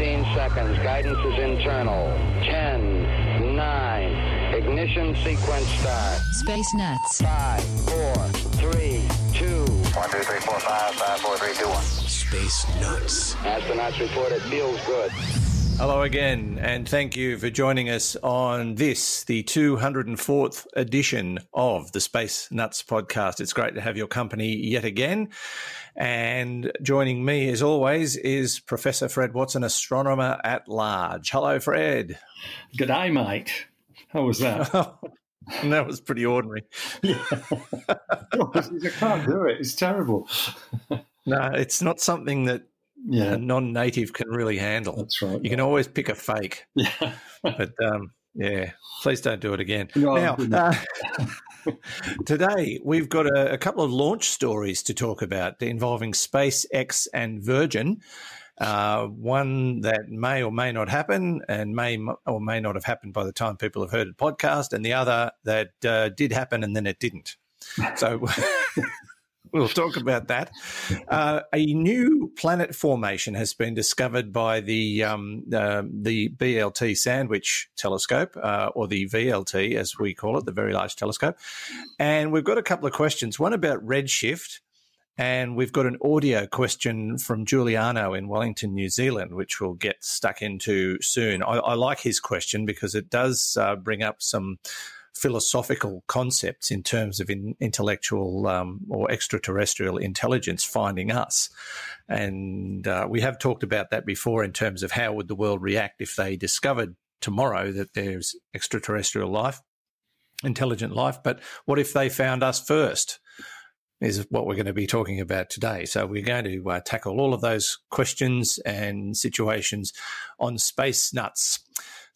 15 seconds. Guidance is internal. 10, 9. Ignition sequence start. Space Nuts. 5, 4, 3, 2. 1, 2, 3, 4, 5, 5, 4, 3, 2, 1. Space Nuts. Astronauts report it feels good. Hello again, and thank you for joining us on this, the 204th edition of the Space Nuts podcast. It's great to have your company yet again. And joining me, as always, is Professor Fred Watson, astronomer at large. Hello, Fred. G'day, mate. How was that? that was pretty ordinary. Yeah. I can't do it. It's terrible. No, it's not something that Yeah, a non-native can really handle. that's right. You can always pick a fake, Yeah. but um, yeah, please don't do it again. No, now, uh, today we've got a, a couple of launch stories to talk about involving SpaceX and Virgin. Uh, one that may or may not happen, and may or may not have happened by the time people have heard the podcast, and the other that uh, did happen and then it didn't. So. We'll talk about that. Uh, a new planet formation has been discovered by the um, uh, the BLT Sandwich Telescope, uh, or the VLT as we call it, the Very Large Telescope. And we've got a couple of questions. One about redshift, and we've got an audio question from Giuliano in Wellington, New Zealand, which we'll get stuck into soon. I, I like his question because it does uh, bring up some philosophical concepts in terms of in, intellectual um, or extraterrestrial intelligence finding us. And uh, we have talked about that before in terms of how would the world react if they discovered tomorrow that there's extraterrestrial life, intelligent life. But what if they found us first? Is what we're going to be talking about today. So, we're going to uh, tackle all of those questions and situations on Space Nuts.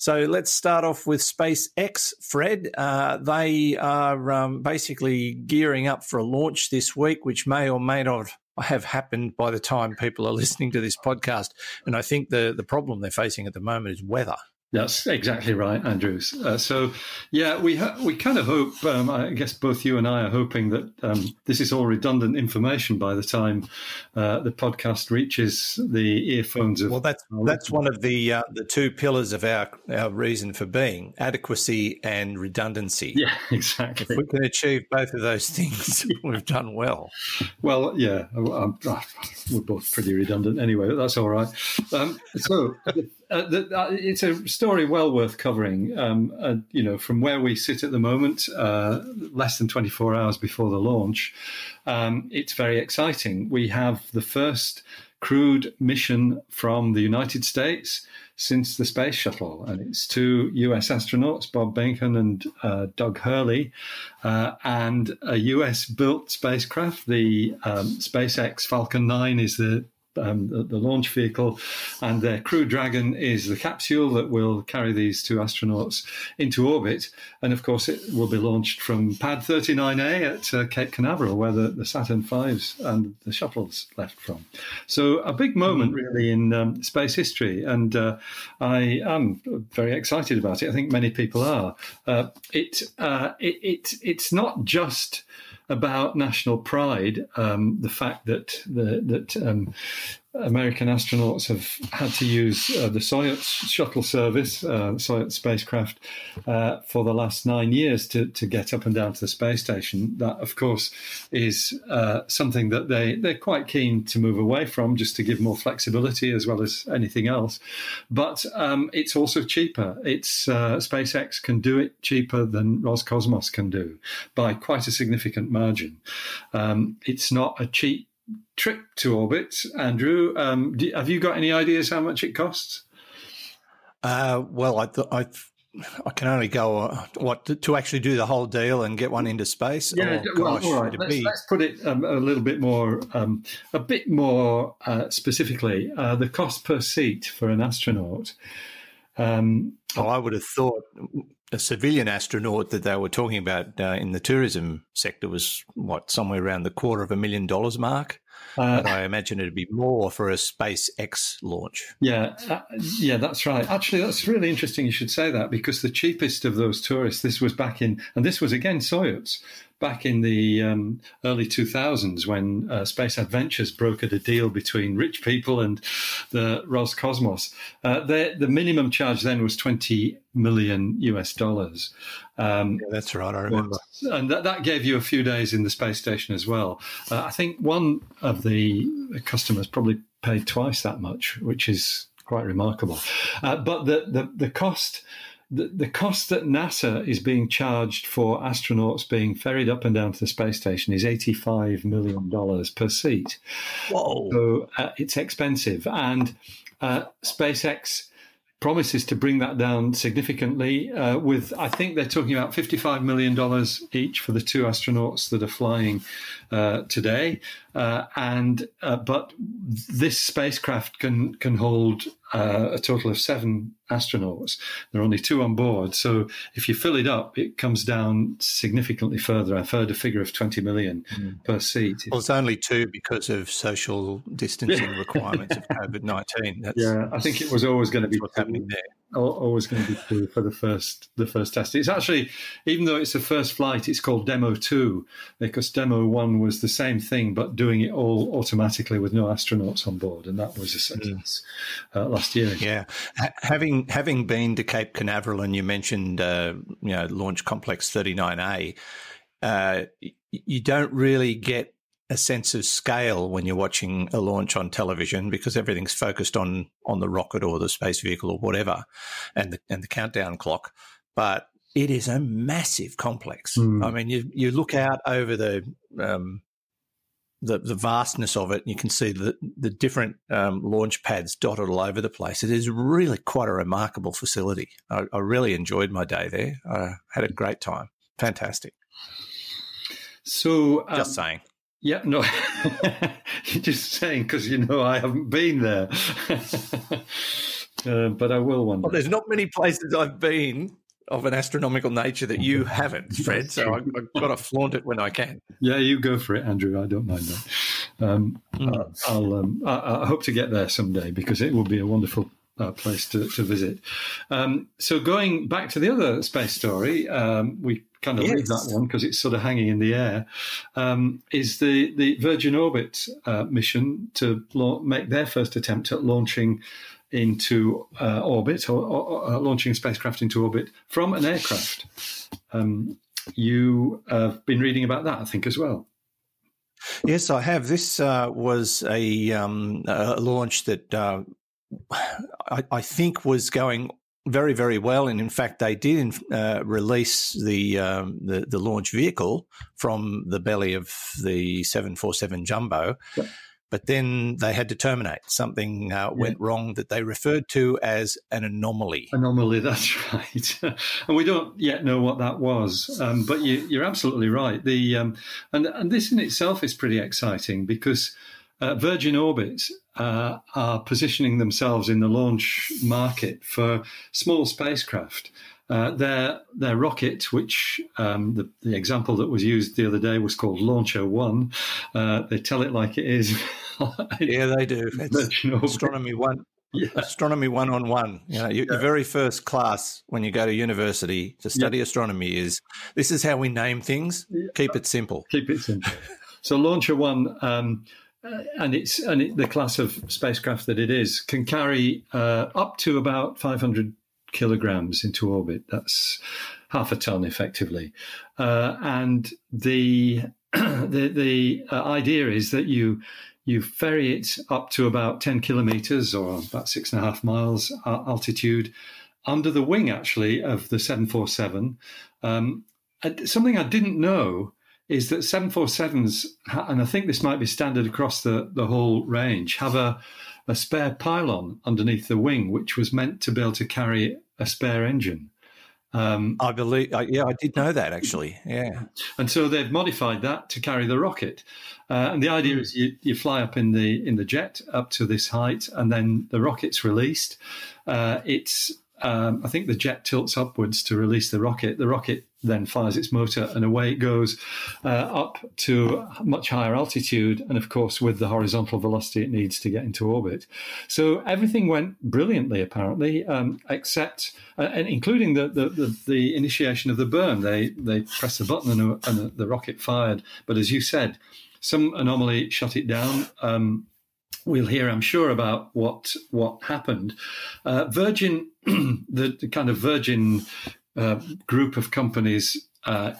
So let's start off with SpaceX, Fred. Uh, they are um, basically gearing up for a launch this week, which may or may not have happened by the time people are listening to this podcast. And I think the, the problem they're facing at the moment is weather. That's exactly right, Andrews. Uh, so, yeah, we ha- we kind of hope. Um, I guess both you and I are hoping that um, this is all redundant information by the time uh, the podcast reaches the earphones of. Well, that's that's one of the uh, the two pillars of our our reason for being: adequacy and redundancy. yeah, exactly. If we can achieve both of those things, we've done well. Well, yeah, I'm, we're both pretty redundant anyway, but that's all right. Um, so, uh, the, uh, it's a story well worth covering. Um, uh, you know, from where we sit at the moment, uh, less than 24 hours before the launch, um, it's very exciting. We have the first crewed mission from the United States since the space shuttle, and it's two US astronauts, Bob Behnken and uh, Doug Hurley, uh, and a US built spacecraft. The um, SpaceX Falcon 9 is the um, the, the launch vehicle, and their Crew Dragon is the capsule that will carry these two astronauts into orbit. And of course, it will be launched from Pad 39A at uh, Cape Canaveral, where the, the Saturn V's and the shuttles left from. So, a big moment really in um, space history, and uh, I am very excited about it. I think many people are. Uh, it, uh, it, it it's not just about national pride, um, the fact that the, that um, American astronauts have had to use uh, the Soyuz shuttle service, uh, Soyuz spacecraft, uh, for the last nine years to, to get up and down to the space station. That, of course, is uh, something that they, they're quite keen to move away from just to give more flexibility as well as anything else. But um, it's also cheaper. It's uh, SpaceX can do it cheaper than Roscosmos can do by quite a significant margin. Um, it's not a cheap trip to orbit, Andrew. Um, do, have you got any ideas how much it costs? Uh, well, I, th- I th- I can only go uh, what to, to, actually do the whole deal and get one into space. Yeah, oh, well, gosh, all right. Let's, be... let's, put it um, a little bit more, um, a bit more uh, specifically. Uh, the cost per seat for an astronaut. Um, oh, I would have thought a civilian astronaut that they were talking about uh, in the tourism sector was what somewhere around the quarter of a million dollars mark. Uh, but I imagine it'd be more for a SpaceX launch. Yeah, uh, yeah, that's right. Actually, that's really interesting. You should say that because the cheapest of those tourists, this was back in, and this was again Soyuz, back in the um, early 2000s when uh, Space Adventures brokered a deal between rich people and the Roscosmos. Uh, the minimum charge then was 20 million US dollars. Um, yeah, that's right, I remember. And that, that, gave you a few days in the space station as well. Uh, I think one of the customers probably paid twice that much, which is quite remarkable. Uh, but the, the, the cost the, the cost that NASA is being charged for astronauts being ferried up and down to the space station is $85 million per seat. Whoa. So uh, it's expensive. And uh, SpaceX promises to bring that down significantly. Uh, with I think they're talking about fifty-five million dollars each for the two astronauts that are flying uh, today, uh, and uh, but this spacecraft can can hold uh, a total of seven astronauts. There are only two on board, so if you fill it up, it comes down significantly further. I've heard a figure of twenty million mm. per seat. Well, it's only two because of social distancing requirements of COVID nineteen. Yeah, I think it was always going to be what's happening there always going to be true for the first the first test. It's actually, even though it's the first flight, it's called Demo Two because Demo One was the same thing but doing it all automatically with no astronauts on board, and that was a success mm. uh, last year. Yeah, having having been to Cape Canaveral, and you mentioned uh, you know Launch Complex Thirty Nine A, uh, you don't really get a sense of scale when you're watching a launch on television because everything's focused on on the rocket or the space vehicle or whatever, and the and the countdown clock. But it is a massive complex. Mm. I mean, you you look out over the um, the, the vastness of it, and you can see the the different um, launch pads dotted all over the place. It is really quite a remarkable facility. I, I really enjoyed my day there. I had a great time. Fantastic. So, um, just saying. Yeah, no, you're just saying because you know I haven't been there, uh, but I will one. Well, there's not many places I've been of an astronomical nature that you haven't, Fred. So I've, I've, got to flaunt it when I can. Yeah, you go for it, Andrew. I don't mind that. Um, mm. I'll. Um, I, I, hope to get there someday because it will be a wonderful uh, place to, to visit. Um, so going back to the other space story, um, we kind of yes. leave that one because it's sort of hanging in the air. Um, is the the Virgin Orbit uh, mission to la- make their first attempt at launching into uh, orbit or, or, or, uh, launching a spacecraft into orbit from an aircraft? Um, you have been reading about that, I think, as well. Yes, I have. This uh, was a, um, a, launch that uh, I, I, think was going very, very well. And in fact, they did uh, release the, um, the, the launch vehicle from the belly of the 747 Jumbo. Yep. But then they had to terminate. Something uh, went wrong that they referred to as an anomaly. Anomaly, that's right. and we don't yet know what that was. Um, but you, are absolutely right. The um, and and this in itself is pretty exciting because uh, Virgin Orbit uh, are positioning themselves in the launch market for small spacecraft. Uh, their their rocket, which um, the, the example that was used the other day was called Launcher One. Uh, they tell it like it is. yeah, they do. astronomy one. Yeah. Astronomy one on one. You know, your, yeah. your, very first class when you go to university to study yeah. astronomy is this is how we name things. Keep it simple. Keep it simple. so Launcher One. Um, uh, and it's and it, the class of spacecraft that it is can carry uh, up to about 500 kilograms into orbit. That's half a ton, effectively. Uh, and the the the uh, idea is that you you ferry it up to about 10 kilometers or about six and a half miles altitude under the wing, actually, of the 747. Um, something I didn't know is that 747s, and I think this might be standard across the, the whole range, have a, a spare pylon underneath the wing, which was meant to be able to carry a spare engine. Um, I believe, I, yeah, I did know that actually. Yeah. and so they've modified that to carry the rocket. Uh, and the idea is you, you fly up in the in the jet up to this height, and then the rocket's released. Uh, it's um, I think the jet tilts upwards to release the rocket. The rocket then fires its motor, and away it goes uh, up to much higher altitude, and of course with the horizontal velocity it needs to get into orbit. So everything went brilliantly, apparently, um, except uh, and including the, the, the the initiation of the burn. They they pressed the button and, and the rocket fired. But as you said, some anomaly shut it down. Um, we'll hear, I'm sure, about what what happened. Uh, Virgin, the, the, kind of Virgin uh, group of companies uh,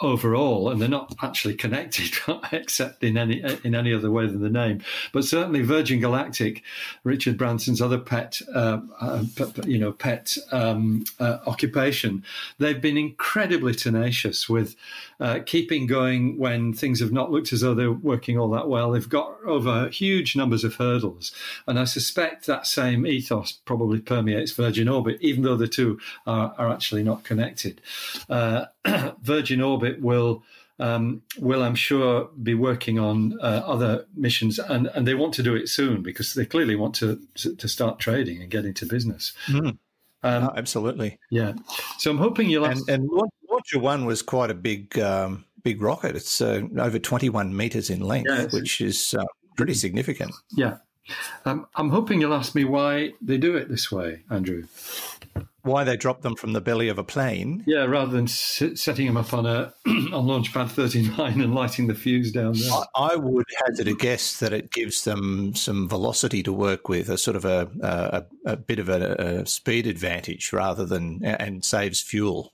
overall, and they're not actually connected except in any in any other way than the name. But certainly, Virgin Galactic, Richard Branson's other pet, uh, uh, you know, pet um, uh, occupation, they've been incredibly tenacious with uh, keeping going when things have not looked as though they're working all that well. They've got over huge numbers of hurdles, and I suspect that same ethos probably permeates Virgin Orbit, even though the two are, are actually not connected. Uh, Virgin Orbit will um, will, I'm sure, be working on uh, other missions, and, and they want to do it soon because they clearly want to to start trading and get into business. Mm. Um, oh, absolutely, yeah. So I'm hoping you'll. And, and Launcher One was quite a big um, big rocket. It's uh, over 21 meters in length, yeah, which is uh, pretty significant. Yeah. Um, I'm hoping you'll ask me why they do it this way, Andrew why they dropped them from the belly of a plane. Yeah, rather than setting them up on a on launch pad 39 and lighting the fuse down there. I, I, would hazard a guess that it gives them some velocity to work with, a sort of a a, a bit of a, a, speed advantage rather than and saves fuel.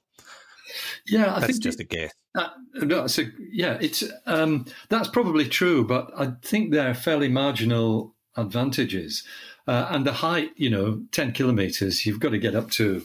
Yeah, I that's think just it, a guess. Uh, no, so yeah, it's um, that's probably true, but I think they're fairly marginal advantages. Uh, and the height, you know, 10 kilometers, you've got to get up to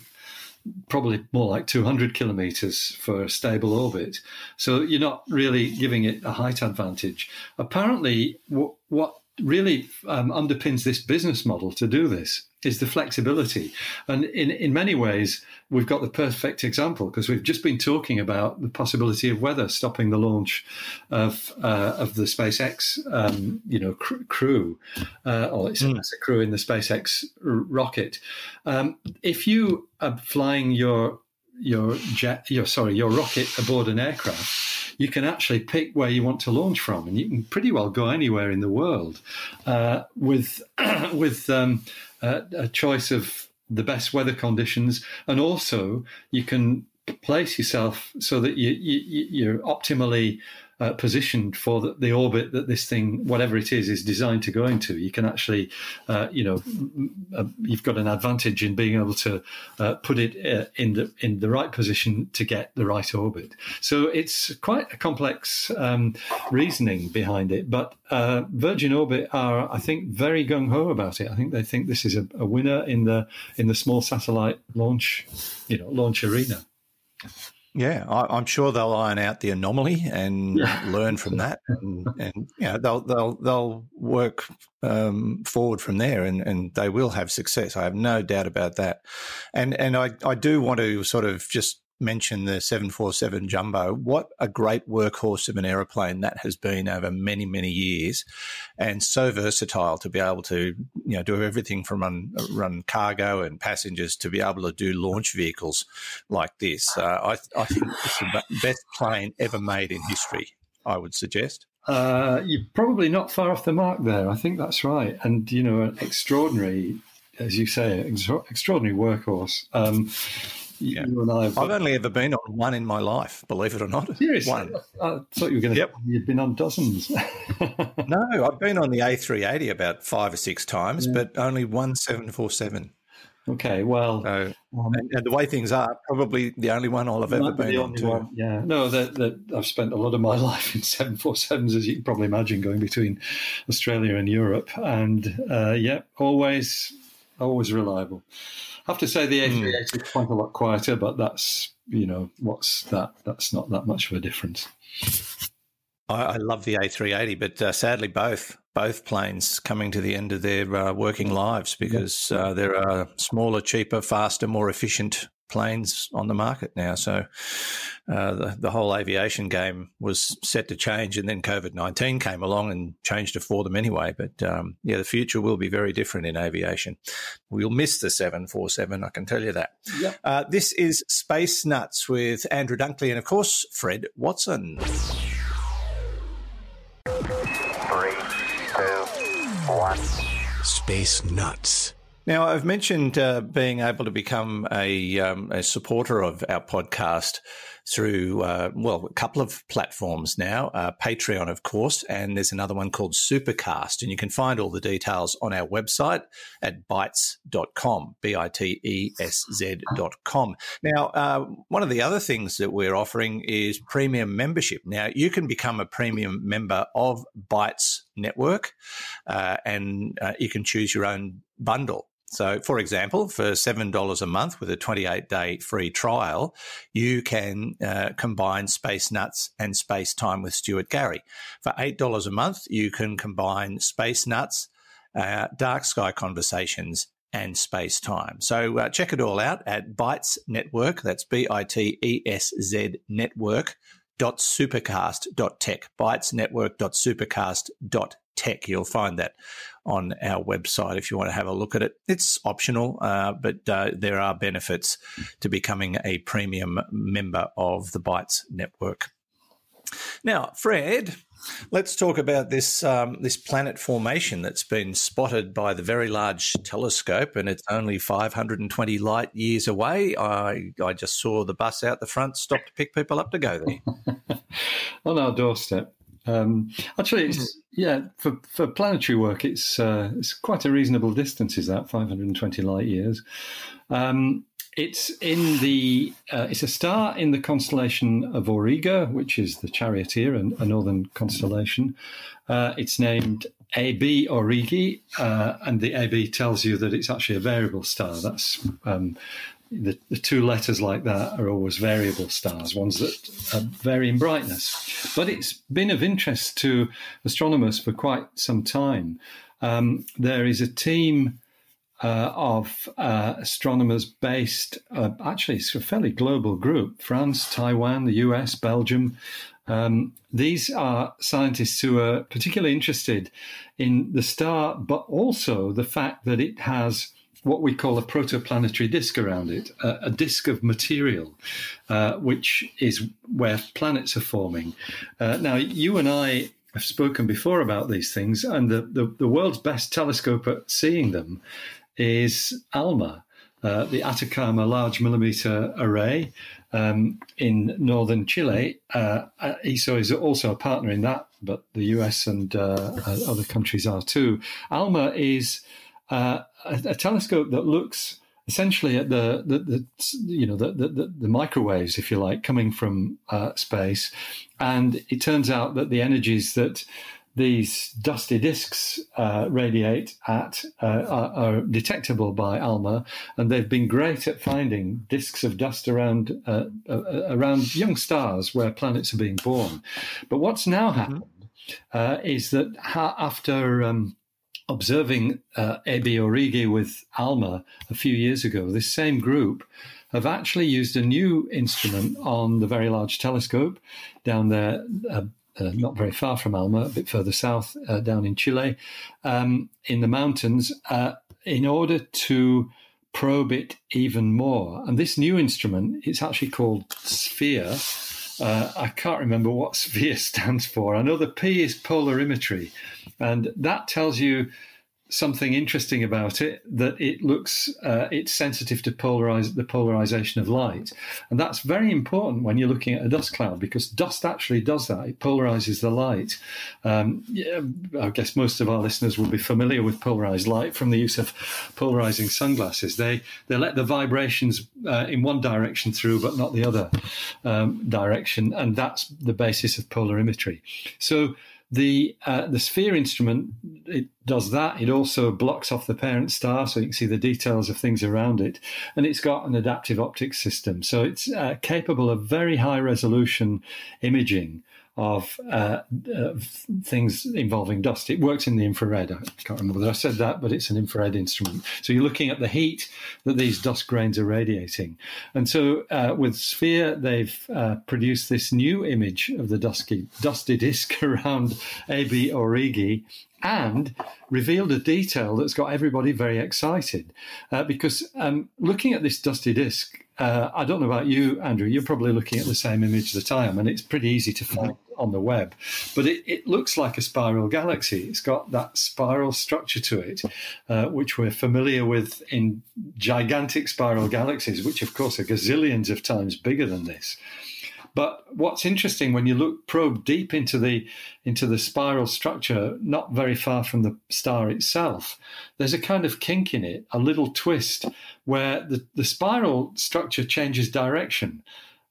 probably more like 200 kilometers for a stable orbit. So you're not really giving it a height advantage. Apparently, w- what really um, underpins this business model to do this is the flexibility. And in, in many ways, we've got the perfect example because we've just been talking about the possibility of weather stopping the launch of uh, of the SpaceX, um, you know, cr- crew, uh, or it's mm. a crew in the SpaceX r- rocket. Um, if you are flying your your jet, your sorry, your rocket aboard an aircraft, you can actually pick where you want to launch from, and you can pretty well go anywhere in the world uh, with with um, a choice of the best weather conditions, and also you can place yourself so that you, you you're optimally uh, positioned for the, the, orbit that this thing, whatever it is, is designed to go into. You can actually, uh, you know, uh, you've got an advantage in being able to uh, put it uh, in the in the right position to get the right orbit. So it's quite a complex um, reasoning behind it. But uh, Virgin Orbit are, I think, very gung ho about it. I think they think this is a, a winner in the in the small satellite launch, you know, launch arena. Yeah, I, am sure they'll iron out the anomaly and yeah. learn from that, and, and you know, they'll they'll they'll work um, forward from there, and, and they will have success. I have no doubt about that. And and I I do want to sort of just mention the 747 Jumbo. What a great workhorse of an aeroplane that has been over many, many years and so versatile to be able to, you know, do everything from run, run cargo and passengers to be able to do launch vehicles like this. Uh, I, I think it's the best plane ever made in history, I would suggest. Uh, you're probably not far off the mark there. I think that's right. And, you know, an extraordinary, as you say, extraordinary workhorse. Um, yeah. You and I have, I've only ever been on one in my life, believe it or not. Seriously? One. I thought you were going to yep. you've been on dozens. no, I've been on the A380 about five or six times, yeah. but only one 747. Okay, well, so, um, and, and, the way things are, probably the only one I'll have ever been on. To. Yeah, no, that, that I've spent a lot of my life in seven four sevens, as you can probably imagine, going between Australia and Europe, and uh, yeah, always, always reliable. I have to say the A380 mm. is quite a lot quieter, but that's you know what's that? That's not that much of a difference. I, I love the A380, but uh, sadly, both both planes coming to the end of their uh, working lives because uh, there are smaller, cheaper, faster, more efficient planes on the market now. So uh, the, the whole aviation game was set to change, and then COVID 19 came along and changed it for them anyway. But um, yeah, the future will be very different in aviation. We'll miss the 747, I can tell you that. Yep. Uh, this is Space Nuts with Andrew Dunkley and, of course, Fred Watson. Three, two, one. Space Nuts. Now, I've mentioned uh, being able to become a, um, a supporter of our podcast through, uh, well, a couple of platforms now, uh, Patreon, of course, and there's another one called Supercast. And you can find all the details on our website at bitesz.com, B I T E S Z.com. Now, uh, one of the other things that we're offering is premium membership. Now, you can become a premium member of Bitesz Network uh, and uh, you can choose your own bundle. So, for example, for $7 a month with a 28 day free trial, you can uh, combine Space Nuts and Space Time with Stuart Gary. For $8 a month, you can combine Space Nuts, uh, Dark Sky Conversations, and Space Time. So, uh, check it all out at Bitesz Network. That's B I T E S Z Network. Dot supercast.tech, bitesznetwork.supercast.tech. You'll find that on our website if you want to have a look at it. It's optional, uh, but uh, there are benefits to becoming a premium member of the Bitesz network. Now, Fred, let's talk about this um, this planet formation that's been spotted by the Very Large Telescope, and it's only 520 light years away. I I just saw the bus out the front stop to pick people up to go there. on our doorstep. Um, actually, it's yeah for, for planetary work, it's uh, it's quite a reasonable distance. Is that 520 light years? Um, it's in the uh, it's a star in the constellation of Auriga, which is the Charioteer, and a northern constellation. Uh, it's named AB Aurigae, uh, and the AB tells you that it's actually a variable star. That's um, the, the, two letters like that are always variable stars, ones that vary in brightness. But it's been of interest to astronomers for quite some time. Um, there is a team uh, of uh, astronomers based, uh, actually, it's a fairly global group France, Taiwan, the US, Belgium. Um, these are scientists who are particularly interested in the star, but also the fact that it has what we call a protoplanetary disk around it, a, a disk of material, uh, which is where planets are forming. Uh, now, you and I have spoken before about these things, and the, the, the world's best telescope at seeing them is ALMA. Uh, the Atacama Large Millimeter Array um, in northern Chile. Uh, ESO is also a partner in that, but the US and uh, other countries are too. ALMA is uh, a, a, telescope that looks essentially at the, the, the you know the, the, the, microwaves, if you like, coming from uh, space, and it turns out that the energies that these dusty disks uh, radiate at uh, are, are, detectable by ALMA, and they've been great at finding disks of dust around uh, uh around young stars where planets are being born. But what's now mm-hmm. happened is that ha- after um, observing uh, Aurigae with ALMA a few years ago, this same group have actually used a new instrument on the Very Large Telescope down there. Uh, uh, not very far from Alma, a bit further south, uh, down in Chile, um, in the mountains, uh, in order to probe it even more. And this new instrument, it's actually called Sphere. Uh, I can't remember what Sphere stands for. I know the P is polarimetry, and that tells you something interesting about it that it looks uh, it's sensitive to polarize the polarization of light. And that's very important when you're looking at a dust cloud because dust actually does that. It polarizes the light. Um, yeah, i guess most of our listeners will be familiar with polarized light from the use of polarizing sunglasses. They they let the vibrations uh, in one direction through but not the other um, direction. And that's the basis of polarimetry so the uh, the sphere instrument it does that. It also blocks off the parent star so you can see the details of things around it. And it's got an adaptive optics system. So it's uh, capable of very high resolution imaging of uh, things involving dust. It works in the infrared. I can't remember whether I said that, but it's an infrared instrument. So you're looking at the heat that these dust grains are radiating. And so uh, with Sphere, they've uh, produced this new image of the dusky, dusty disk around AB Aurigae and revealed a detail that's got everybody very excited. Uh, because um, looking at this dusty disk, uh, I don't know about you, Andrew, you're probably looking at the same image that I am, and it's pretty easy to find mm-hmm. on the web. But it, it, looks like a spiral galaxy. It's got that spiral structure to it, uh, which we're familiar with in gigantic spiral galaxies, which, of course, are gazillions of times bigger than this. But what's interesting when you look probe deep into the into the spiral structure, not very far from the star itself, there's a kind of kink in it, a little twist where the, the spiral structure changes direction.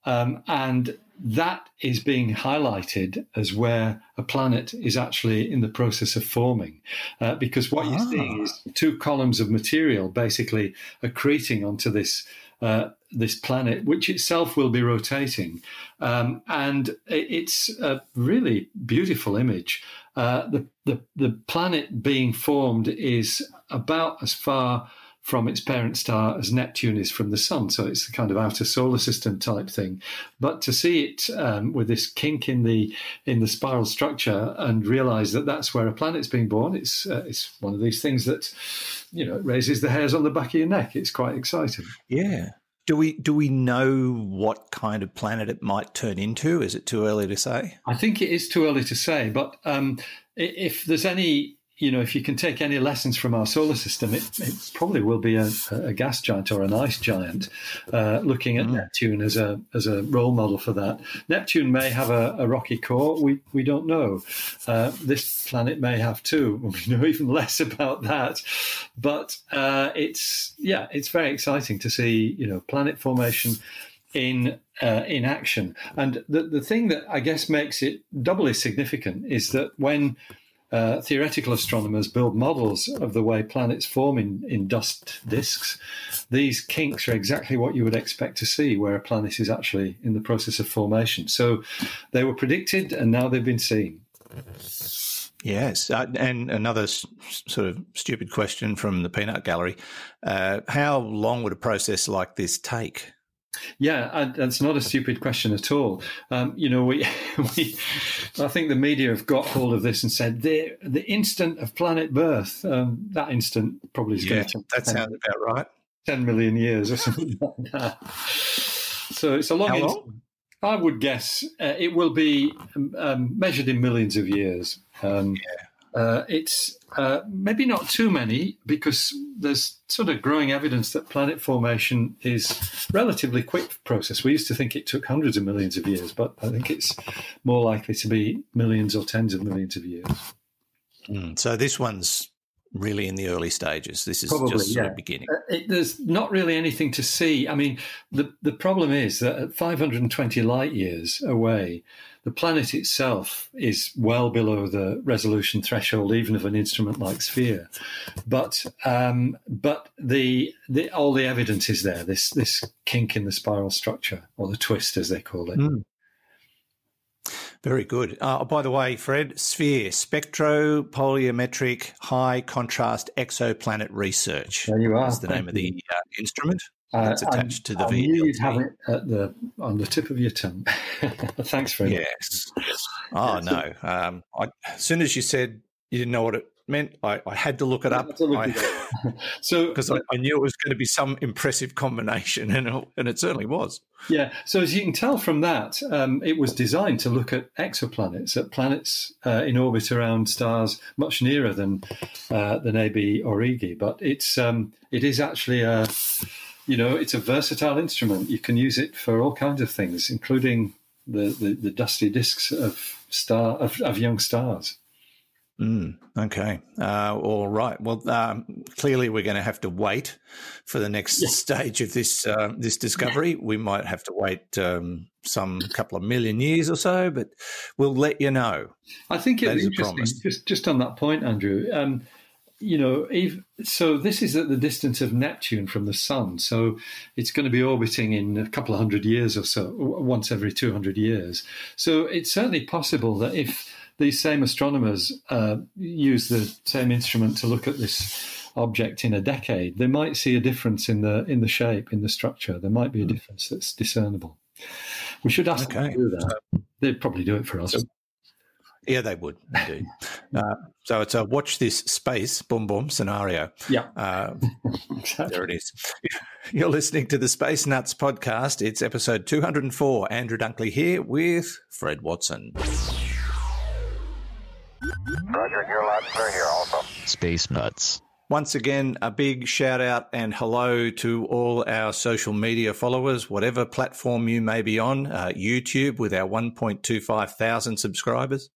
Um, and that is being highlighted as where a planet is actually in the process of forming. Uh, because what ah. you're seeing is two columns of material basically accreting onto this uh, this planet, which itself will be rotating. Um, and it's a really beautiful image. Uh, the, the, the planet being formed is about as far from its parent star as Neptune is from the sun. So it's the kind of outer solar system type thing. But to see it um, with this kink in the in the spiral structure and realize that that's where a planet's being born, it's uh, it's one of these things that you know raises the hairs on the back of your neck. It's quite exciting. Yeah. Do we do we know what kind of planet it might turn into? Is it too early to say? I think it is too early to say, but um, if there's any you know, if you can take any lessons from our solar system, it, it probably will be a, a, gas giant or an ice giant. Uh, looking at mm. Neptune as a as a role model for that, Neptune may have a, a rocky core. We we don't know. Uh, this planet may have too. We know even less about that. But uh, it's yeah, it's very exciting to see you know planet formation in uh, in action. And the the thing that I guess makes it doubly significant is that when uh, theoretical astronomers build models of the way planets form in, in dust disks. These kinks are exactly what you would expect to see where a planet is actually in the process of formation. So they were predicted and now they've been seen. Yes, uh, and another s- sort of stupid question from the peanut gallery: uh, How long would a process like this take? Yeah, that's not a stupid question at all. Um, you know, we, we, I think the media have got hold of this and said the the instant of planet birth. Um, that instant probably is yeah, going to that sounds about right. Ten million years or something like that. So it's a long. How long? I would guess uh, it will be um, um measured in millions of years. Um, yeah. Uh, it's uh, maybe not too many because there's sort of growing evidence that planet formation is relatively quick process. We used to think it took hundreds of millions of years, but I think it's more likely to be millions or tens of millions of years. Mm, so this one's really in the early stages. This is Probably, just sort yeah. of beginning. Uh, it, there's not really anything to see. I mean, the the problem is that at 520 light years away, the planet itself is well below the resolution threshold, even of an instrument like Sphere. But um, but the, the all the evidence is there. This this kink in the spiral structure, or the twist, as they call it. Mm. Very good. Uh, by the way, Fred, Sphere, Spectropolarimetric High Contrast Exoplanet Research. There you are. That's the Thank name you. of the uh, instrument. That's uh, attached to the I knew you'd have it at the on the tip of your tongue. Thanks very yes. much. Yes. Oh no! Um, I, as soon as you said you didn't know what it meant, I, I had to look it up. Look I, it so because I, knew it was going to be some impressive combination, and it, and it certainly was. Yeah. So as you can tell from that, um, it was designed to look at exoplanets, at planets uh, in orbit around stars much nearer than uh, than AB Aurigae. But it's um, it is actually a you know, it's a versatile instrument. You can use it for all kinds of things, including the, the, the dusty disks of star of, of young stars. Mm, okay. Uh, all right. Well, um, clearly we're going to have to wait for the next yeah. stage of this uh, this discovery. We might have to wait um, some couple of million years or so, but we'll let you know. I think it's interesting. Just just on that point, Andrew. Um, you know, so this is at the distance of Neptune from the Sun. So it's going to be orbiting in a couple of hundred years or so, once every 200 years. So it's certainly possible that if these same astronomers uh, use the same instrument to look at this object in a decade, they might see a difference in the in the shape, in the structure. There might be a hmm. difference that's discernible. We should ask okay. them to do that. They'd probably do it for us. So, yeah, they would indeed. uh, so it's a watch this space boom boom scenario. Yeah, uh, there it is. You're listening to the Space Nuts podcast. It's episode 204. Andrew Dunkley here with Fred Watson. Roger, you're loud clear here also. Space Nuts. Once again, a big shout out and hello to all our social media followers, whatever platform you may be on. Uh, YouTube with our 1.25 thousand subscribers.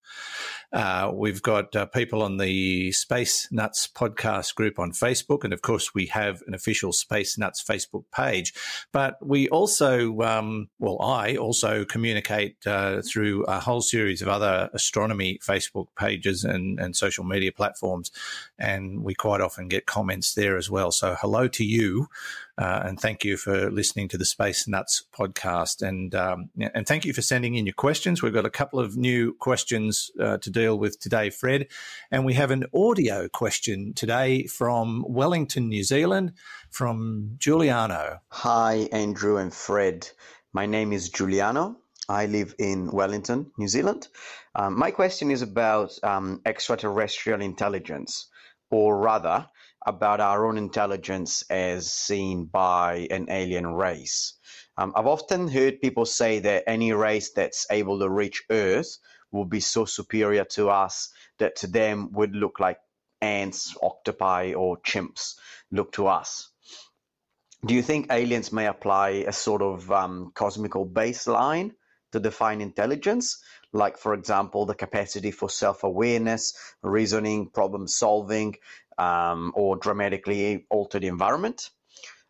Uh, we've got uh, people on the Space Nuts podcast group on Facebook. And of course, we have an official Space Nuts Facebook page. But we also, um, well, I also communicate uh, through a whole series of other astronomy Facebook pages and, and social media platforms. And we quite often get comments there as well. So hello to you. Uh, and thank you for listening to the Space Nuts podcast. And um, and thank you for sending in your questions. We've got a couple of new questions uh, to deal with today, Fred. And we have an audio question today from Wellington, New Zealand, from Giuliano. Hi, Andrew and Fred. My name is Giuliano. I live in Wellington, New Zealand. Um, my question is about um, extraterrestrial intelligence, or rather, about our own intelligence as seen by an alien race. Um, I've often heard people say that any race that's able to reach Earth will be so superior to us that to them would look like ants, octopi, or chimps look to us. Do you think aliens may apply a sort of um, cosmical baseline to define intelligence? Like, for example, the capacity for self awareness, reasoning, problem solving, um, or dramatically altered environment.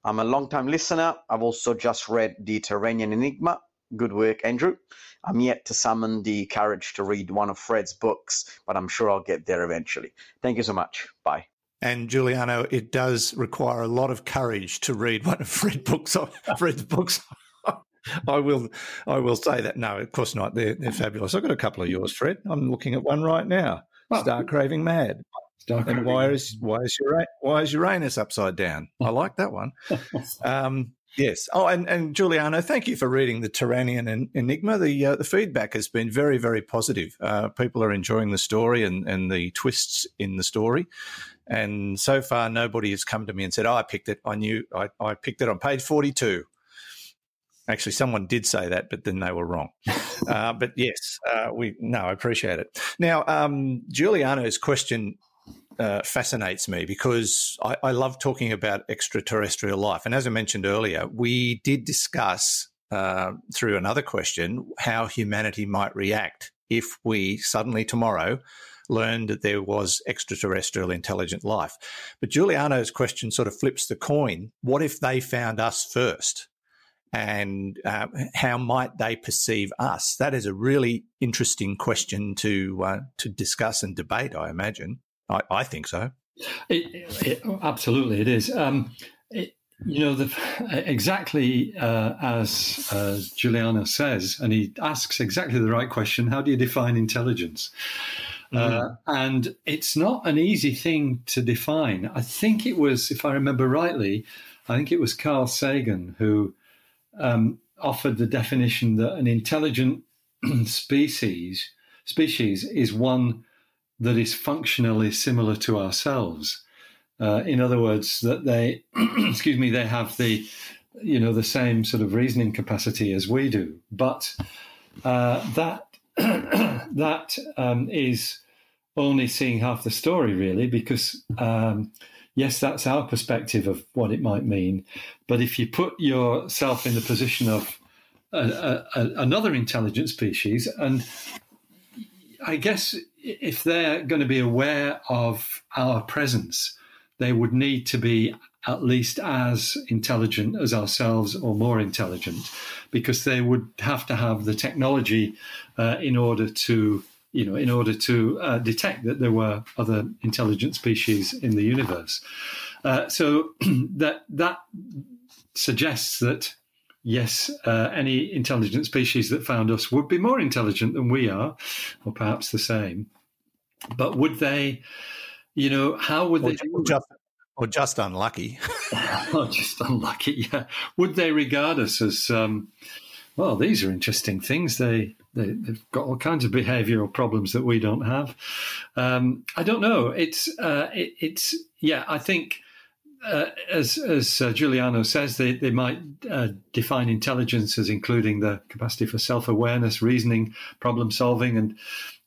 I'm a long-time listener. I've also just read The Turanian Enigma. Good work, Andrew. I'm yet to summon the courage to read one of Fred's books, but I'm sure I'll get there eventually. Thank you so much. Bye. And Giuliano, it does require a lot of courage to read one of Fred books. Fred's books. I will, I will say that. No, of course not. They're, they're fabulous. I've got a couple of yours, Fred. I'm looking at one right now. Star-Craving Mad. And why is why is Uranus, why is Uranus upside down? I like that one. Um, yes. Oh, and, and Giuliano, thank you for reading the Turanian Enigma. The uh, the feedback has been very very positive. Uh, people are enjoying the story and and the twists in the story. And so far, nobody has come to me and said, "Oh, I picked it. I knew I, I picked it on page forty-two. Actually, someone did say that, but then they were wrong. uh, but yes, uh, we no, I appreciate it. Now, um, Giuliano's question uh, fascinates me because I, I, love talking about extraterrestrial life. And as I mentioned earlier, we did discuss uh, through another question how humanity might react if we suddenly tomorrow learned that there was extraterrestrial intelligent life. But Giuliano's question sort of flips the coin. What if they found us first? And uh, how might they perceive us? That is a really interesting question to uh, to discuss and debate. I imagine. I, I think so. It, it, absolutely, it is. Um, it, you know, the, exactly uh, as uh, Giuliano says, and he asks exactly the right question how do you define intelligence? Uh, mm-hmm. Uh, and it's not an easy thing to define. I think it was, if I remember rightly, I think it was Carl Sagan who um, offered the definition that an intelligent species species is one that is functionally similar to ourselves. Uh, in other words, that they, excuse me, they have the, you know, the same sort of reasoning capacity as we do, but uh, that that um, is only seeing half the story, really, because um, yes, that's our perspective of what it might mean, but if you put yourself in the position of a, a, another intelligent species, and I guess if they're going to be aware of our presence, they would need to be at least as intelligent as ourselves or more intelligent because they would have to have the technology uh, in order to you know, in order to uh, detect that there were other intelligent species in the universe. Uh, so that that suggests that yes, uh, any intelligent species that found us would be more intelligent than we are, or perhaps the same. But would they, you know, how would or they? Just, or just unlucky. oh, just unlucky, yeah. Would they regard us as, um, well, these are interesting things. They, they, have got all kinds of behavioral problems that we don't have. Um, I don't know. It's, uh, it, it's, yeah, I think uh, as as uh, Giuliano says, they they might uh, define intelligence as including the capacity for self awareness, reasoning, problem solving, and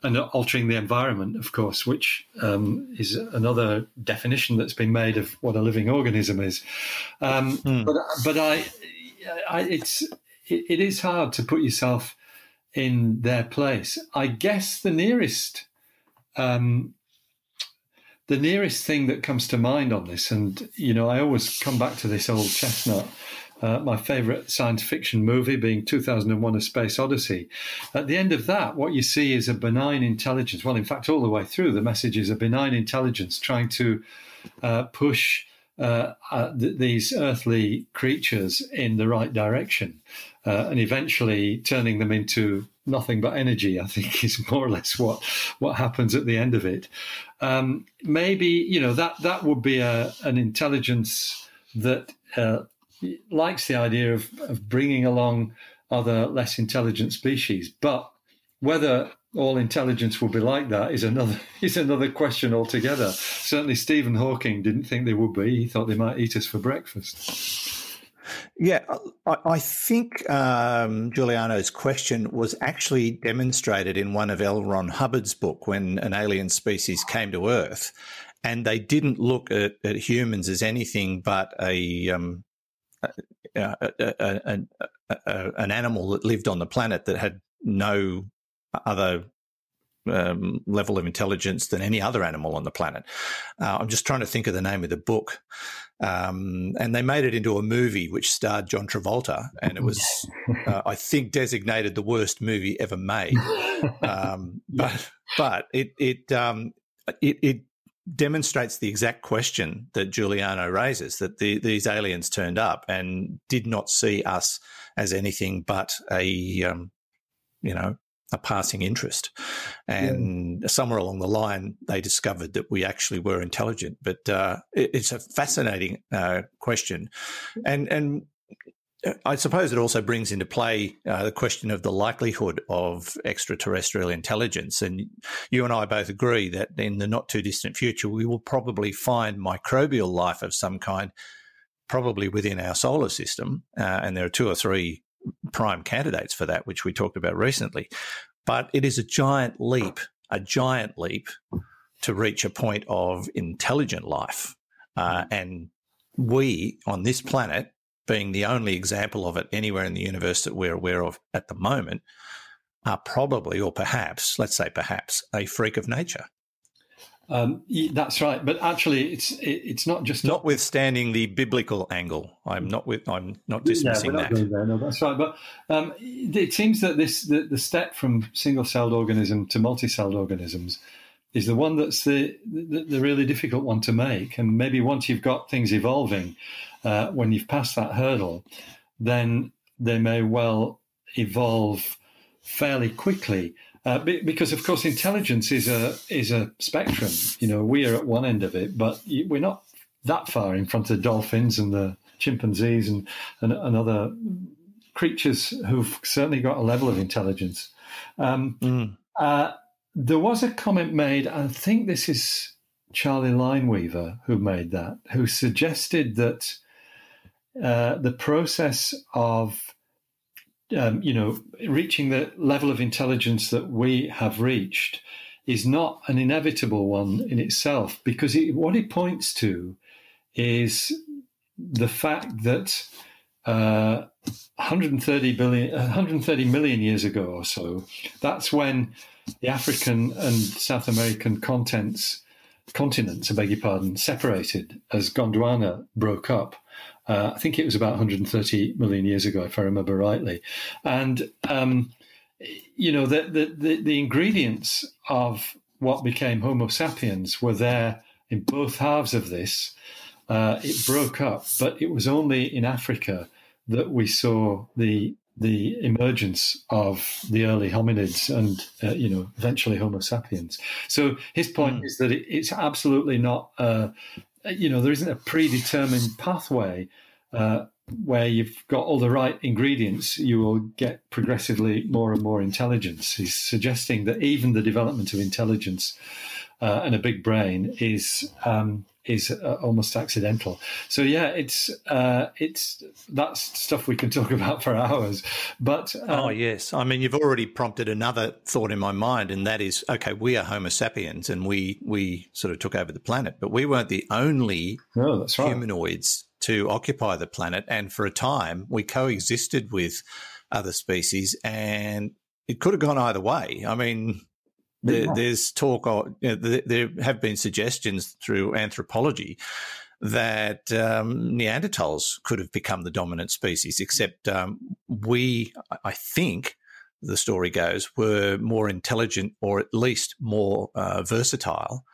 and altering the environment, of course, which um, is another definition that's been made of what a living organism is. Um, mm. But but I, I it's it, it is hard to put yourself in their place. I guess the nearest um, the nearest thing that comes to mind on this, and you know, I always come back to this old chestnut. Uh, my favorite science fiction movie being 2001 A Space Odyssey. At the end of that, what you see is a benign intelligence. Well, in fact, all the way through, the message is a benign intelligence trying to uh, push uh, uh th- these earthly creatures in the right direction uh, and eventually turning them into nothing but energy. I think is more or less what what happens at the end of it. Um, maybe you know that that would be a, an intelligence that uh, likes the idea of, of bringing along other less intelligent species, but whether all intelligence will be like that is another is another question altogether. Certainly, Stephen Hawking didn't think they would be. He thought they might eat us for breakfast. Yeah, I, I think um, Giuliano's question was actually demonstrated in one of L. Ron Hubbard's book when an alien species came to Earth, and they didn't look at, at humans as anything but a, um, a, a, an animal that lived on the planet that had no other um, level of intelligence than any other animal on the planet. Uh, I'm just trying to think of the name of the book. Um, and they made it into a movie which starred John Travolta, and it was, uh, I think, designated the worst movie ever made. Um, but but it it, um, it it demonstrates the exact question that Giuliano raises: that the, these aliens turned up and did not see us as anything but a um, you know a passing interest. And yeah. somewhere along the line, they discovered that we actually were intelligent. But uh, it, it's a fascinating uh, question, and and I suppose it also brings into play uh, the question of the likelihood of extraterrestrial intelligence. And you and I both agree that in the not too distant future, we will probably find microbial life of some kind, probably within our solar system. Uh, and there are two or three prime candidates for that, which we talked about recently. But it is a giant leap, a giant leap to reach a point of intelligent life. Uh, and we on this planet, being the only example of it anywhere in the universe that we're aware of at the moment, are probably, or perhaps, let's say perhaps, a freak of nature. Um, that's right, but actually, it's it, it's not just notwithstanding the biblical angle. I'm not with I'm not dismissing yeah, not that. There, no, that's right. But um, it seems that this the, the step from single-celled organism to multi-celled organisms is the one that's the, the, the really difficult one to make. And maybe once you've got things evolving, uh, when you've passed that hurdle, then they may well evolve fairly quickly. Uh, because of course intelligence is a is a spectrum. You know, we are at one end of it, but we're not that far in front of the dolphins and the chimpanzees and, and, and other creatures who've certainly got a level of intelligence. Um, mm. uh, there was a comment made, I think this is Charlie Lineweaver who made that, who suggested that uh, the process of um, you know, reaching the level of intelligence that we have reached is not an inevitable one in itself, because it, what it points to is the fact that uh, 130 billion, 130 million years ago or so, that's when the African and South American contents, continents, I beg your pardon, separated as Gondwana broke up. Uh, I think it was about 130 million years ago, if I remember rightly. And um, you know, the, the, the, the ingredients of what became Homo sapiens were there in both halves of this. Uh, it broke up, but it was only in Africa that we saw the the emergence of the early hominids and uh, you know eventually Homo sapiens. So his point mm. is that it, it's absolutely not uh, you know there isn't a predetermined pathway uh, where you've got all the right ingredients, you will get progressively more and more intelligence. He's suggesting that even the development of intelligence uh, and a big brain is um, is uh, almost accidental. So yeah, it's uh, it's that's stuff we can talk about for hours. But um, oh yes, I mean you've already prompted another thought in my mind, and that is okay. We are Homo sapiens, and we we sort of took over the planet, but we weren't the only no, that's right. humanoids to occupy the planet. And for a time, we coexisted with other species, and it could have gone either way. I mean, there, yeah. there's talk, of, you know, there, there, have been suggestions through anthropology that um, Neanderthals could have become the dominant species, except um, we, I think, the story goes, were more intelligent or at least more uh, versatile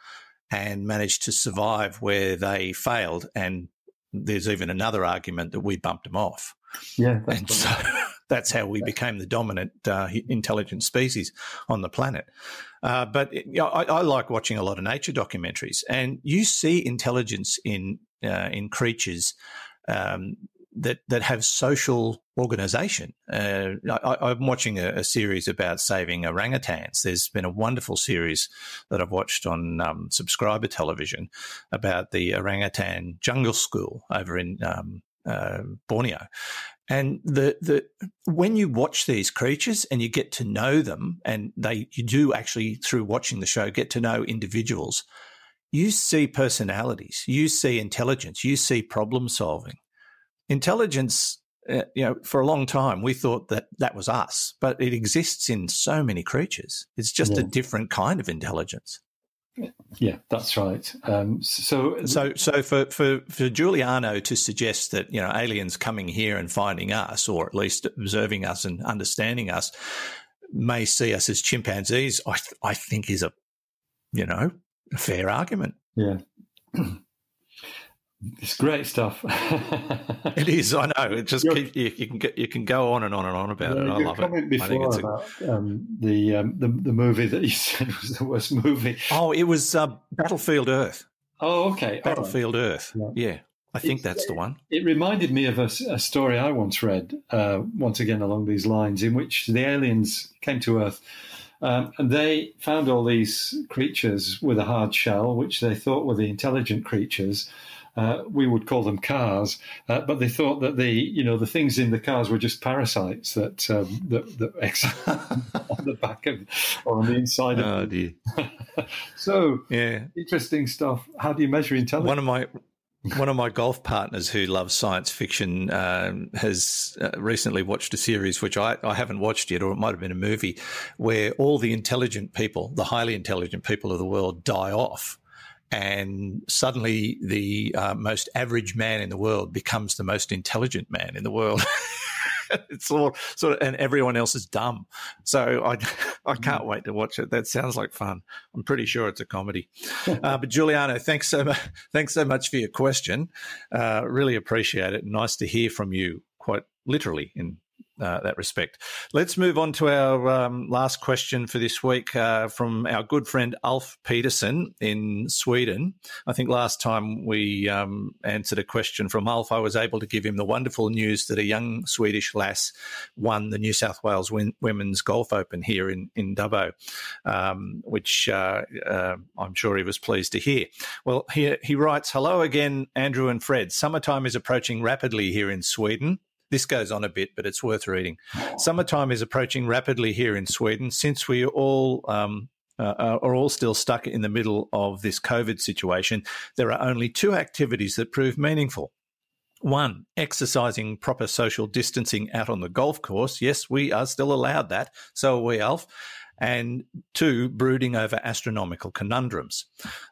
and managed to survive where they failed and there's even another argument that we bumped them off. Yeah, and so that's how we became the dominant uh, intelligent species on the planet. Uh, but you know, I, I, like watching a lot of nature documentaries, and you see intelligence in uh, in creatures um, that that have social organization. Uh, I, am watching a, a, series about saving orangutans. There's been a wonderful series that I've watched on um, subscriber television about the orangutan jungle school over in um, uh, Borneo. And the the when you watch these creatures and you get to know them, and they you do actually through watching the show get to know individuals. You see personalities, you see intelligence, you see problem solving intelligence uh, you know for a long time we thought that that was us but it exists in so many creatures it's just yeah. a different kind of intelligence yeah that's right. Um, so so so for, for for Giuliano to suggest that you know aliens coming here and finding us or at least observing us and understanding us may see us as chimpanzees i i think is a you know a fair argument. Yeah It's great stuff. it is. I know. It just keep, you, you, can get, you can go on and on and on about yeah, it. I love it. I think it's about a, um, the, um, the the movie that you said was the worst movie. Oh, it was uh, Battlefield Earth. Oh, okay. Battlefield right. Earth. Yeah. yeah. I think it's, that's the one. It reminded me of a, a story I once read, uh, once again along these lines, in which the aliens came to Earth um, and they found all these creatures with a hard shell, which they thought were the intelligent creatures. Uh, we would call them cars, uh, but they thought that the you know the things in the cars were just parasites that um, that, that on the back of or on the inside oh, of. Dear. so yeah, interesting stuff. How do you measure intelligence? One of my one of my golf partners who loves science fiction um, has uh, recently watched a series which I, I, haven't watched yet, or it might have been a movie, where all the intelligent people, the highly intelligent people of the world, die off and suddenly the uh, most average man in the world becomes the most intelligent man in the world. it's all sort of, and everyone else is dumb. So I, I can't mm. wait to watch it. That sounds like fun. I'm pretty sure it's a comedy. uh, but Giuliano, thanks so much. Thanks so much for your question. Uh, really appreciate it. Nice to hear from you, quite literally in uh, that respect. Let's move on to our um, last question for this week uh, from our good friend Alf Peterson in Sweden. I think last time we um, answered a question from Alf, I was able to give him the wonderful news that a young Swedish lass won the New South Wales Win- Women's Golf Open here in, in Dubbo, um, which uh, uh I'm sure he was pleased to hear. Well, he, he writes Hello again, Andrew and Fred. Summertime is approaching rapidly here in Sweden. This goes on a bit, but it's worth reading. Summertime is approaching rapidly here in Sweden since we all um, uh, uh, are all still stuck in the middle of this COVID situation. There are only two activities that prove meaningful. One, exercising proper social distancing out on the golf course. Yes, we are still allowed that. So are we, Alf and two, brooding over astronomical conundrums.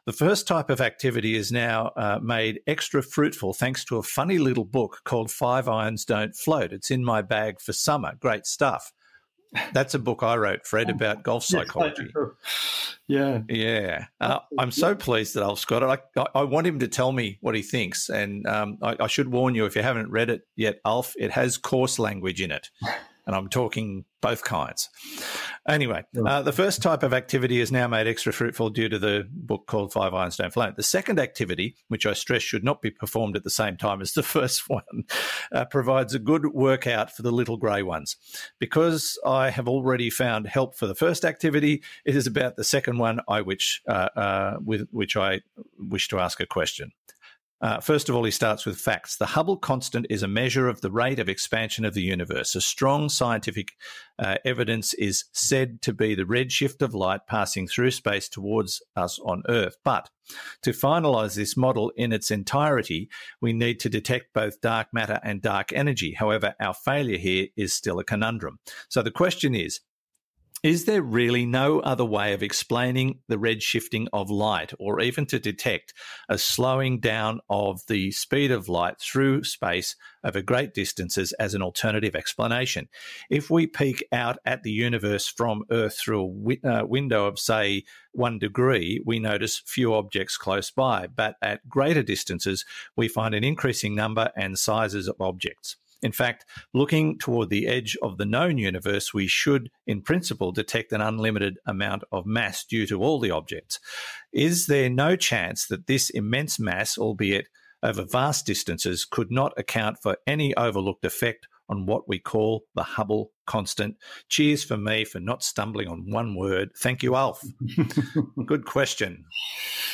The first type of activity is now uh, made extra fruitful thanks to a funny little book called Five Irons Don't Float. It's in my bag for summer. Great stuff. That's a book I wrote, Fred, about golf psychology. yeah, yeah. Uh, I'm so pleased that Alf's got it. I, I, want him to tell me what he thinks, and um, I, I should warn you if you haven't read it yet, Alf, it has coarse language in it and I'm talking both kinds. Anyway, uh, the first type of activity is now made extra fruitful due to the book called Five Irons Don't Float. The second activity, which I stress should not be performed at the same time as the first one, uh, provides a good workout for the little grey ones. Because I have already found help for the first activity, it is about the second one I which uh, uh with which I wish to ask a question. Uh, first of all, he starts with facts. The Hubble constant is a measure of the rate of expansion of the universe. A strong scientific uh, evidence is said to be the redshift of light passing through space towards us on Earth. But to finalize this model in its entirety, we need to detect both dark matter and dark energy. However, our failure here is still a conundrum. So the question is is there really no other way of explaining the redshifting of light or even to detect a slowing down of the speed of light through space over great distances as an alternative explanation? If we peek out at the universe from Earth through a wi- uh, window of, say, one degree, we notice few objects close by, but at greater distances, we find an increasing number and sizes of objects. In fact, looking toward the edge of the known universe, we should, in principle, detect an unlimited amount of mass due to all the objects. Is there no chance that this immense mass, albeit over vast distances, could not account for any overlooked effect on what we call the Hubble constant. Cheers for me for not stumbling on one word. Thank you, Alf. Good question.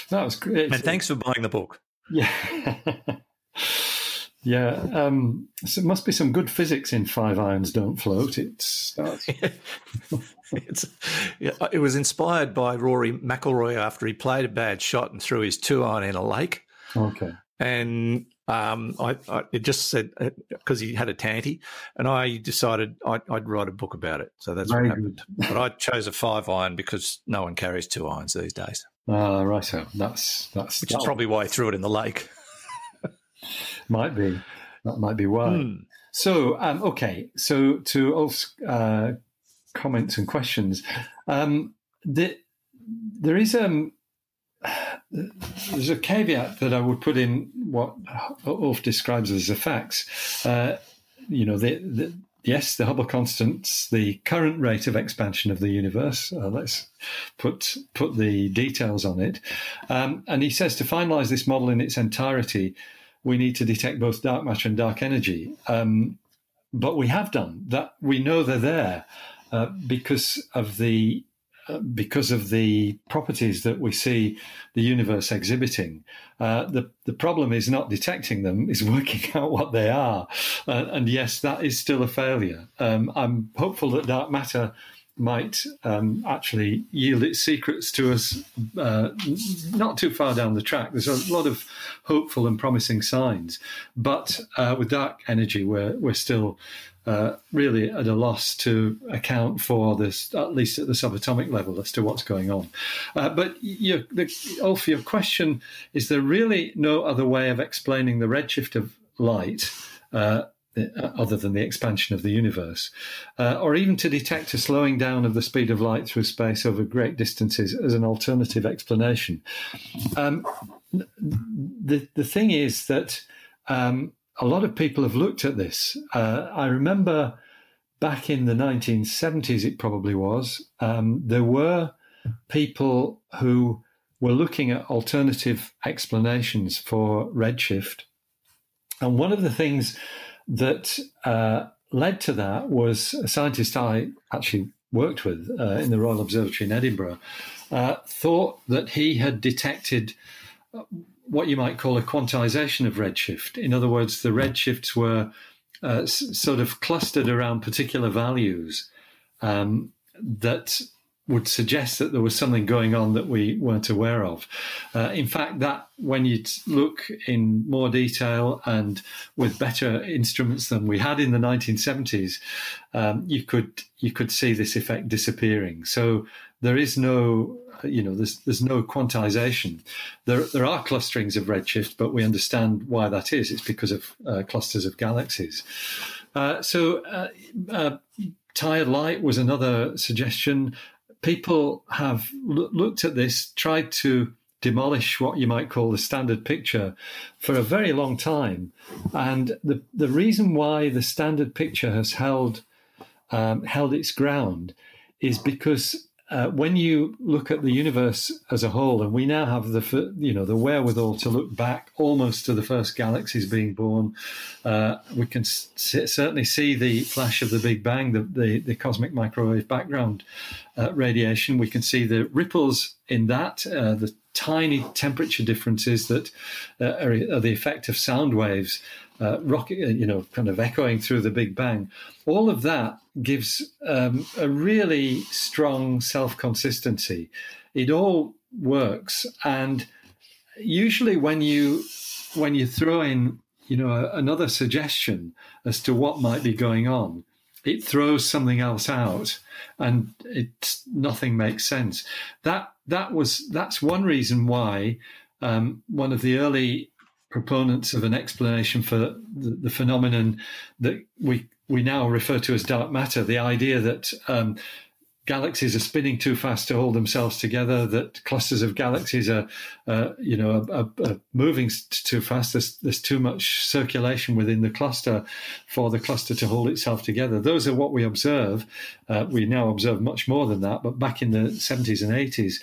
That was great. And thanks for buying the book. Yeah. Yeah, um, so it must be some good physics in Five Irons Don't Float. It's, it's yeah, it was inspired by Rory McIlroy after he played a bad shot and threw his two iron in a lake. Okay, and um, I, I, it just said because uh, he had a tanty, and I decided I'd, I'd, write a book about it. So that's Very what happened. but I chose a five iron because no one carries two irons these days. Ah, uh, right. So that's that's which that is probably why I threw it in the lake. Might be. That might be why. Hmm. So, um, okay. So, to Ulf's uh, comments and questions, um, the, there is um, there's a caveat that I would put in what Ulf describes as the facts. Uh, you know, the, the, yes, the Hubble constant, the current rate of expansion of the universe. Uh, let's put put the details on it. Um, and he says to finalize this model in its entirety, we need to detect both dark matter and dark energy. Um, but we have done that. We know they're there uh, because of the uh, because of the properties that we see the universe exhibiting. Uh, the the problem is not detecting them; is working out what they are. Uh, and yes, that is still a failure. Um, I'm hopeful that dark matter might um, actually yield its secrets to us uh, not too far down the track. There's a lot of hopeful and promising signs, but uh, with dark energy, we're we're still uh, really at a loss to account for this, at least at the subatomic level, as to what's going on. Uh, but your, the, Ulf, your question is: there really no other way of explaining the redshift of light? Uh, other than the expansion of the universe, uh, or even to detect a slowing down of the speed of light through space over great distances as an alternative explanation. Um, the the thing is that um, a lot of people have looked at this. Uh, I remember back in the 1970s, it probably was, um, there were people who were looking at alternative explanations for redshift. And one of the things that uh, led to that was a scientist I actually worked with uh, in the Royal Observatory in Edinburgh, uh, thought that he had detected uh, what you might call a quantization of redshift. In other words, the redshifts were uh, s- sort of clustered around particular values um, that would suggest that there was something going on that we weren't aware of. Uh, in fact, that when you look in more detail and with better instruments than we had in the 1970s, um, you could you could see this effect disappearing. So there is no you know there's there's no quantization. There there are clusterings of redshift, but we understand why that is. It's because of uh, clusters of galaxies. Uh, so uh, uh tired light was another suggestion. People have l- looked at this, tried to demolish what you might call the standard picture for a very long time. And the, the reason why the standard picture has held um, held its ground is because uh, when you look at the universe as a whole, and we now have the you know the wherewithal to look back almost to the first galaxies being born, uh, we can s- certainly see the flash of the Big Bang, the the, the cosmic microwave background uh, radiation. We can see the ripples in that, uh, the tiny temperature differences that uh, are, are, the effect of sound waves, uh, rocket, you know, kind of echoing through the Big Bang. All of that gives um, a really strong self consistency. It all works, and usually when you when you throw in you know another suggestion as to what might be going on, it throws something else out, and it nothing makes sense. That that was that's one reason why um, one of the early proponents of an explanation for the, the phenomenon that we we now refer to as dark matter, the idea that um, galaxies are spinning too fast to hold themselves together, that clusters of galaxies are, uh, you know, are, are, moving too fast. There's, there's too much circulation within the cluster for the cluster to hold itself together. Those are what we observe. Uh, we now observe much more than that. But back in the 70s and 80s,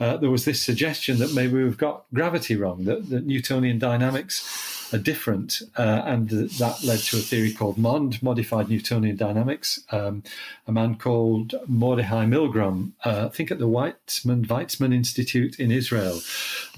uh, there was this suggestion that maybe we've got gravity wrong, that, that Newtonian dynamics are different, uh, and that led to a theory called MOND, Modified Newtonian Dynamics. Um, a man called Mordechai Milgrom, uh, I think at the Weizmann Weizmann Institute in Israel,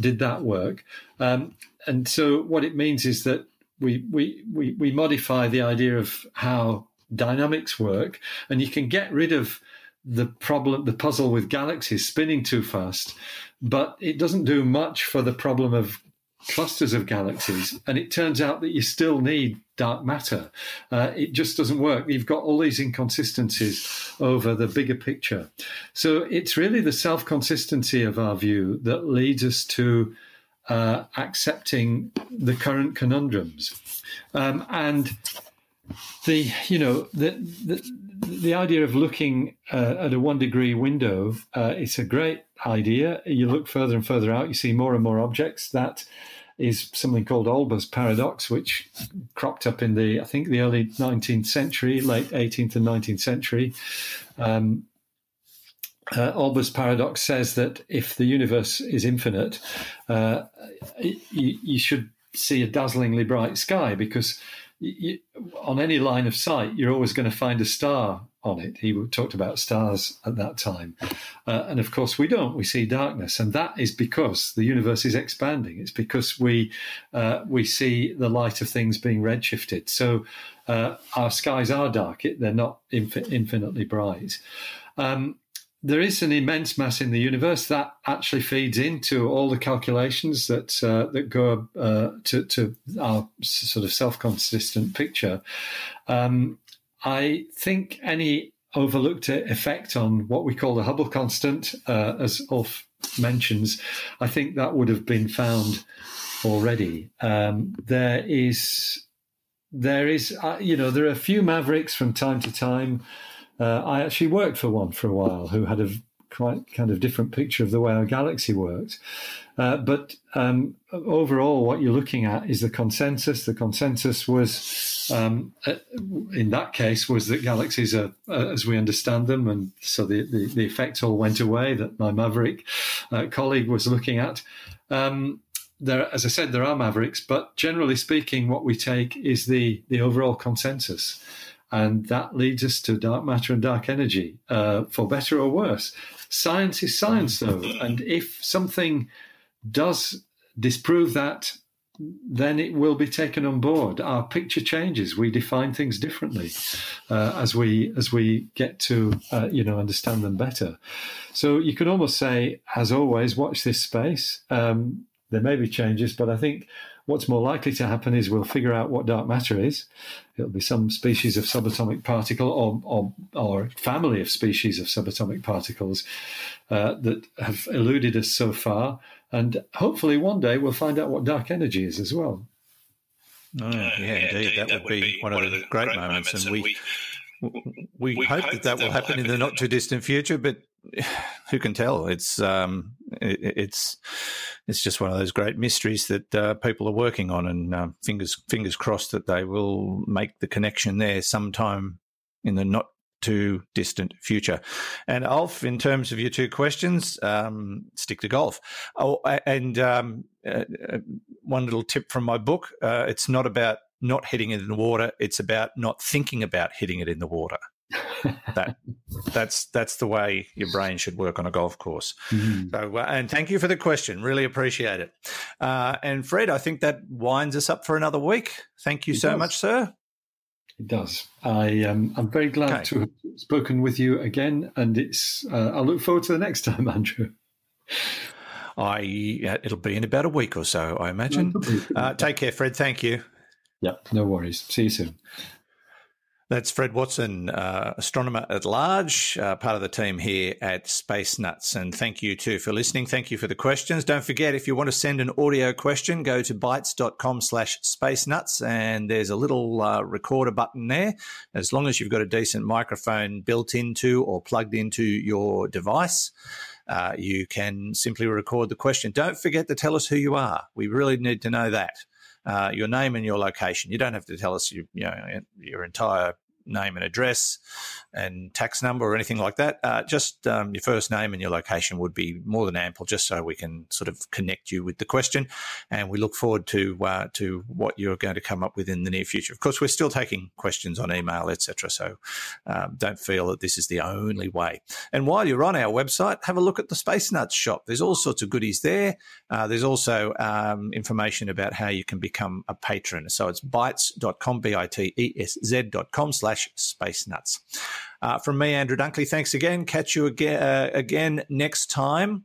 did that work. Um, and so what it means is that we, we, we, we modify the idea of how dynamics work, and you can get rid of the problem, the puzzle with galaxies spinning too fast, but it doesn't do much for the problem of clusters of galaxies, and it turns out that you still need dark matter. Uh, it just doesn't work. You've got all these inconsistencies over the bigger picture. So it's really the self consistency of our view that leads us to uh, accepting the current conundrums. Um, and the you know the, the the idea of looking uh, at a one degree window uh, it's a great idea you look further and further out you see more and more objects that is something called Olbers paradox, which cropped up in the I think the early 19th century, late 18th and 19th century. Um, uh, Olbers paradox says that if the universe is infinite, uh, you, you, should see a dazzlingly bright sky because you, on any line of sight, you're always going to find a star on it. He talked about stars at that time. Uh, and of course, we don't. We see darkness. And that is because the universe is expanding. It's because we, uh, we see the light of things being redshifted. So uh, our skies are dark, they're not infi- infinitely bright. Um, there is an immense mass in the universe that actually feeds into all the calculations that uh, that go uh, to, to, our sort of self-consistent picture. Um, I think any overlooked effect on what we call the Hubble constant, uh, as Ulf mentions, I think that would have been found already. Um, there is, there is, uh, you know, there are a few mavericks from time to time. Uh, I actually worked for one for a while who had a quite kind of different picture of the way our galaxy works. Uh, but um, overall, what you're looking at is the consensus. The consensus was, um, uh, in that case, was that galaxies are, uh, as we understand them, and so the, the, the, effect all went away that my Maverick uh, colleague was looking at. Um, there, as I said, there are mavericks, but generally speaking, what we take is the the overall consensus and that leads us to dark matter and dark energy, uh, for better or worse. Science is science, though, and if something does disprove that, then it will be taken on board. Our picture changes. We define things differently uh, as we as we get to uh, you know understand them better. So you could almost say, as always, watch this space. Um, there may be changes, but I think what's more likely to happen is we'll figure out what dark matter is. It'll be some species of subatomic particle or, or, or family of species of subatomic particles uh, that have eluded us so far. And hopefully one day we'll find out what dark energy is as well. Oh, yeah, indeed. That, that would be one of the great moments. And we we, we hope, hope that that will happen, happen in the not too distant future, but who can tell? It's um, it, it's it's just one of those great mysteries that uh, people are working on, and uh, fingers fingers crossed that they will make the connection there sometime in the not too distant future. And Ulf, in terms of your two questions, um, stick to golf. Oh, and um, uh, uh, one little tip from my book: uh, it's not about not hitting it in the water; it's about not thinking about hitting it in the water. That that's that's the way your brain should work on a golf course. Mm-hmm. So, uh, and thank you for the question. Really appreciate it. Uh, and Fred, I think that winds us up for another week. Thank you it so does. much, sir. It does. I um, I'm very glad okay. to have spoken with you again, and it's. Uh, I look forward to the next time, Andrew. I it'll be in about a week or so, I imagine. Uh, take care, Fred. Thank you. Yeah, no worries. See you soon. That's Fred Watson, uh, astronomer at large, uh, part of the team here at Space Nuts. And thank you too for listening. Thank you for the questions. Don't forget, if you want to send an audio question, go to bitesz.com slash space nuts and there's a little uh, recorder button there. As long as you've got a decent microphone built into or plugged into your device, uh, you can simply record the question. Don't forget to tell us who you are. We really need to know that uh, your name and your location. You don't have to tell us your, you know, your entire name and address and tax number or anything like that. Uh, just um, your first name and your location would be more than ample, just so we can sort of connect you with the question. And we look forward to uh, to what you're going to come up with in the near future. Of course, we're still taking questions on email, etc. So um, don't feel that this is the only way. And while you're on our website, have a look at the Space Nuts shop. There's all sorts of goodies there. Uh, there's also um, information about how you can become a patron. So it's bitesz.com, b i t e s z.com slash space nuts. Uh, from me, Andrew Dunkley, thanks again. Catch you again, uh, again next time